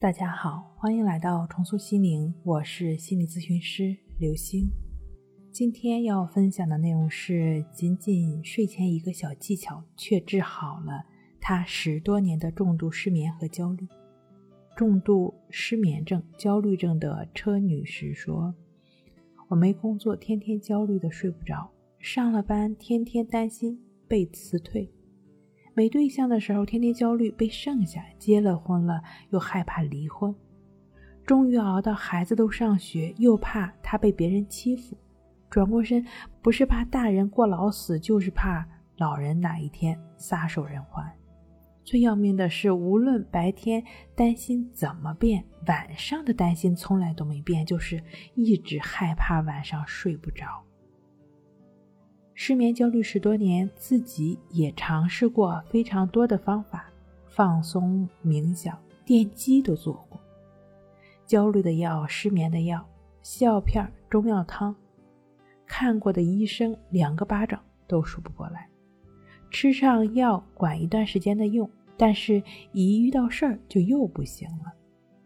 大家好，欢迎来到重塑心灵，我是心理咨询师刘星。今天要分享的内容是：仅仅睡前一个小技巧，却治好了他十多年的重度失眠和焦虑。重度失眠症、焦虑症的车女士说：“我没工作，天天焦虑的睡不着；上了班，天天担心被辞退。”没对象的时候，天天焦虑被剩下；结了婚了，又害怕离婚。终于熬到孩子都上学，又怕他被别人欺负。转过身，不是怕大人过劳死，就是怕老人哪一天撒手人寰。最要命的是，无论白天担心怎么变，晚上的担心从来都没变，就是一直害怕晚上睡不着。失眠焦虑十多年，自己也尝试过非常多的方法，放松、冥想、电击都做过。焦虑的药、失眠的药、笑片、中药汤，看过的医生两个巴掌都数不过来。吃上药管一段时间的用，但是一遇到事儿就又不行了。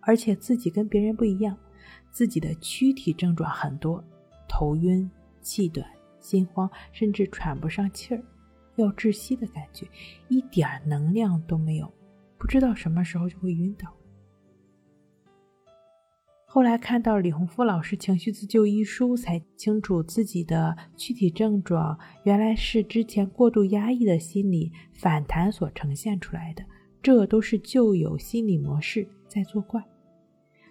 而且自己跟别人不一样，自己的躯体症状很多：头晕、气短。心慌，甚至喘不上气儿，要窒息的感觉，一点能量都没有，不知道什么时候就会晕倒。后来看到李洪福老师《情绪自救》一书，才清楚自己的躯体症状原来是之前过度压抑的心理反弹所呈现出来的，这都是旧有心理模式在作怪。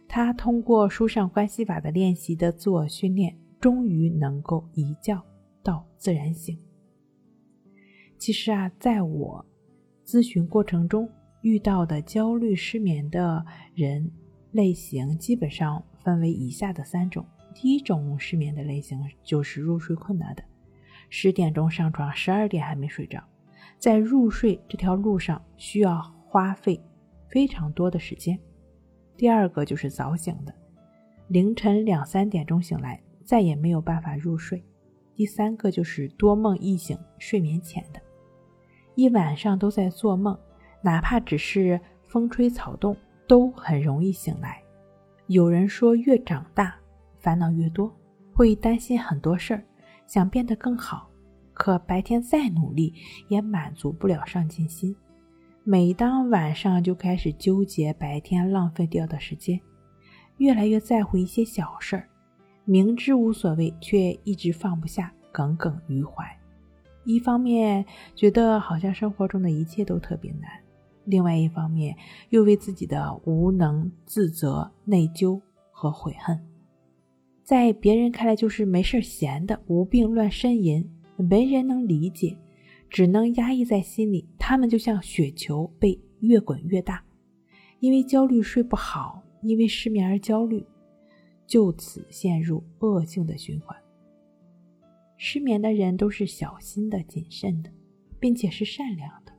他通过书上关系法的练习的自我训练，终于能够一觉。到自然醒。其实啊，在我咨询过程中遇到的焦虑失眠的人类型，基本上分为以下的三种。第一种失眠的类型就是入睡困难的，十点钟上床，十二点还没睡着，在入睡这条路上需要花费非常多的时间。第二个就是早醒的，凌晨两三点钟醒来，再也没有办法入睡。第三个就是多梦易醒，睡眠浅的，一晚上都在做梦，哪怕只是风吹草动，都很容易醒来。有人说，越长大烦恼越多，会担心很多事儿，想变得更好，可白天再努力也满足不了上进心。每当晚上就开始纠结白天浪费掉的时间，越来越在乎一些小事儿。明知无所谓，却一直放不下，耿耿于怀。一方面觉得好像生活中的一切都特别难，另外一方面又为自己的无能自责、内疚和悔恨。在别人看来就是没事闲的、无病乱呻吟，没人能理解，只能压抑在心里。他们就像雪球被越滚越大，因为焦虑睡不好，因为失眠而焦虑。就此陷入恶性的循环。失眠的人都是小心的、谨慎的，并且是善良的。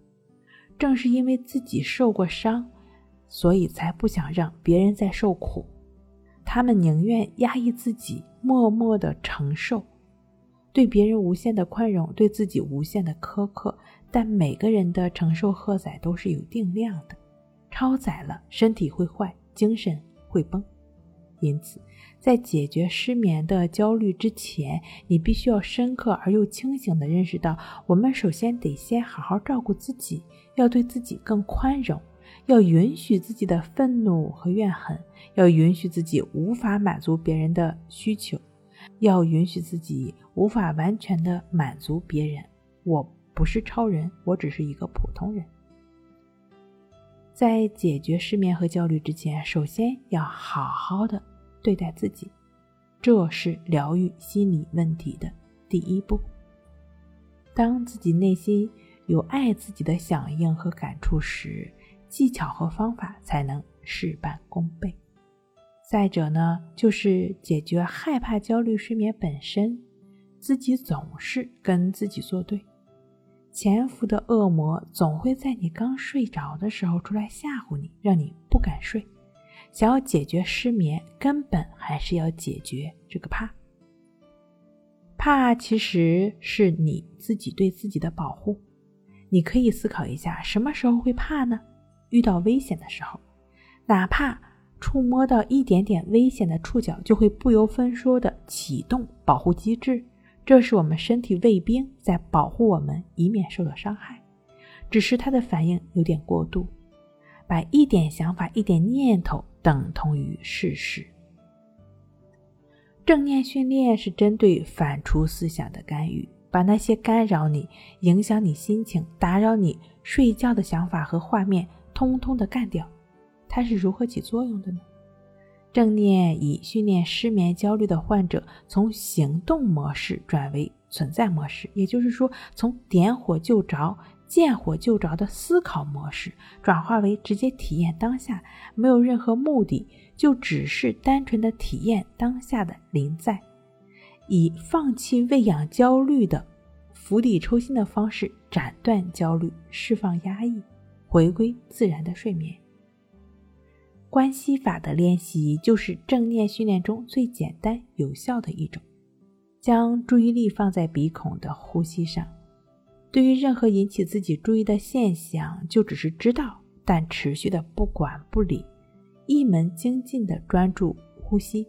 正是因为自己受过伤，所以才不想让别人再受苦。他们宁愿压抑自己，默默的承受，对别人无限的宽容，对自己无限的苛刻。但每个人的承受荷载都是有定量的，超载了，身体会坏，精神会崩。因此，在解决失眠的焦虑之前，你必须要深刻而又清醒地认识到：我们首先得先好好照顾自己，要对自己更宽容，要允许自己的愤怒和怨恨，要允许自己无法满足别人的需求，要允许自己无法完全的满足别人。我不是超人，我只是一个普通人。在解决失眠和焦虑之前，首先要好好的。对待自己，这是疗愈心理问题的第一步。当自己内心有爱自己的响应和感触时，技巧和方法才能事半功倍。再者呢，就是解决害怕焦虑失眠本身，自己总是跟自己作对，潜伏的恶魔总会在你刚睡着的时候出来吓唬你，让你不敢睡。想要解决失眠，根本还是要解决这个怕。怕其实是你自己对自己的保护。你可以思考一下，什么时候会怕呢？遇到危险的时候，哪怕触摸到一点点危险的触角，就会不由分说地启动保护机制。这是我们身体卫兵在保护我们，以免受到伤害。只是他的反应有点过度，把一点想法、一点念头等同于事实。正念训练是针对反刍思想的干预，把那些干扰你、影响你心情、打扰你睡觉的想法和画面通通的干掉。它是如何起作用的呢？正念以训练失眠焦虑的患者从行动模式转为存在模式，也就是说，从点火就着、见火就着的思考模式转化为直接体验当下，没有任何目的，就只是单纯的体验当下的临在，以放弃喂养焦虑的釜底抽薪的方式斩断焦虑、释放压抑，回归自然的睡眠。关系法的练习就是正念训练中最简单有效的一种，将注意力放在鼻孔的呼吸上。对于任何引起自己注意的现象，就只是知道，但持续的不管不理，一门精进的专注呼吸，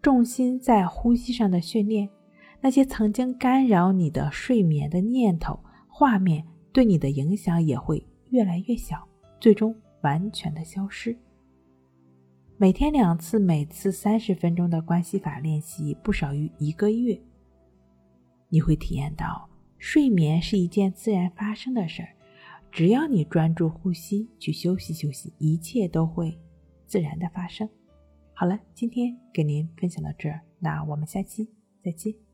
重心在呼吸上的训练。那些曾经干扰你的睡眠的念头、画面，对你的影响也会越来越小，最终完全的消失。每天两次，每次三十分钟的关系法练习不少于一个月，你会体验到睡眠是一件自然发生的事儿。只要你专注呼吸，去休息休息，一切都会自然的发生。好了，今天给您分享到这儿，那我们下期再见。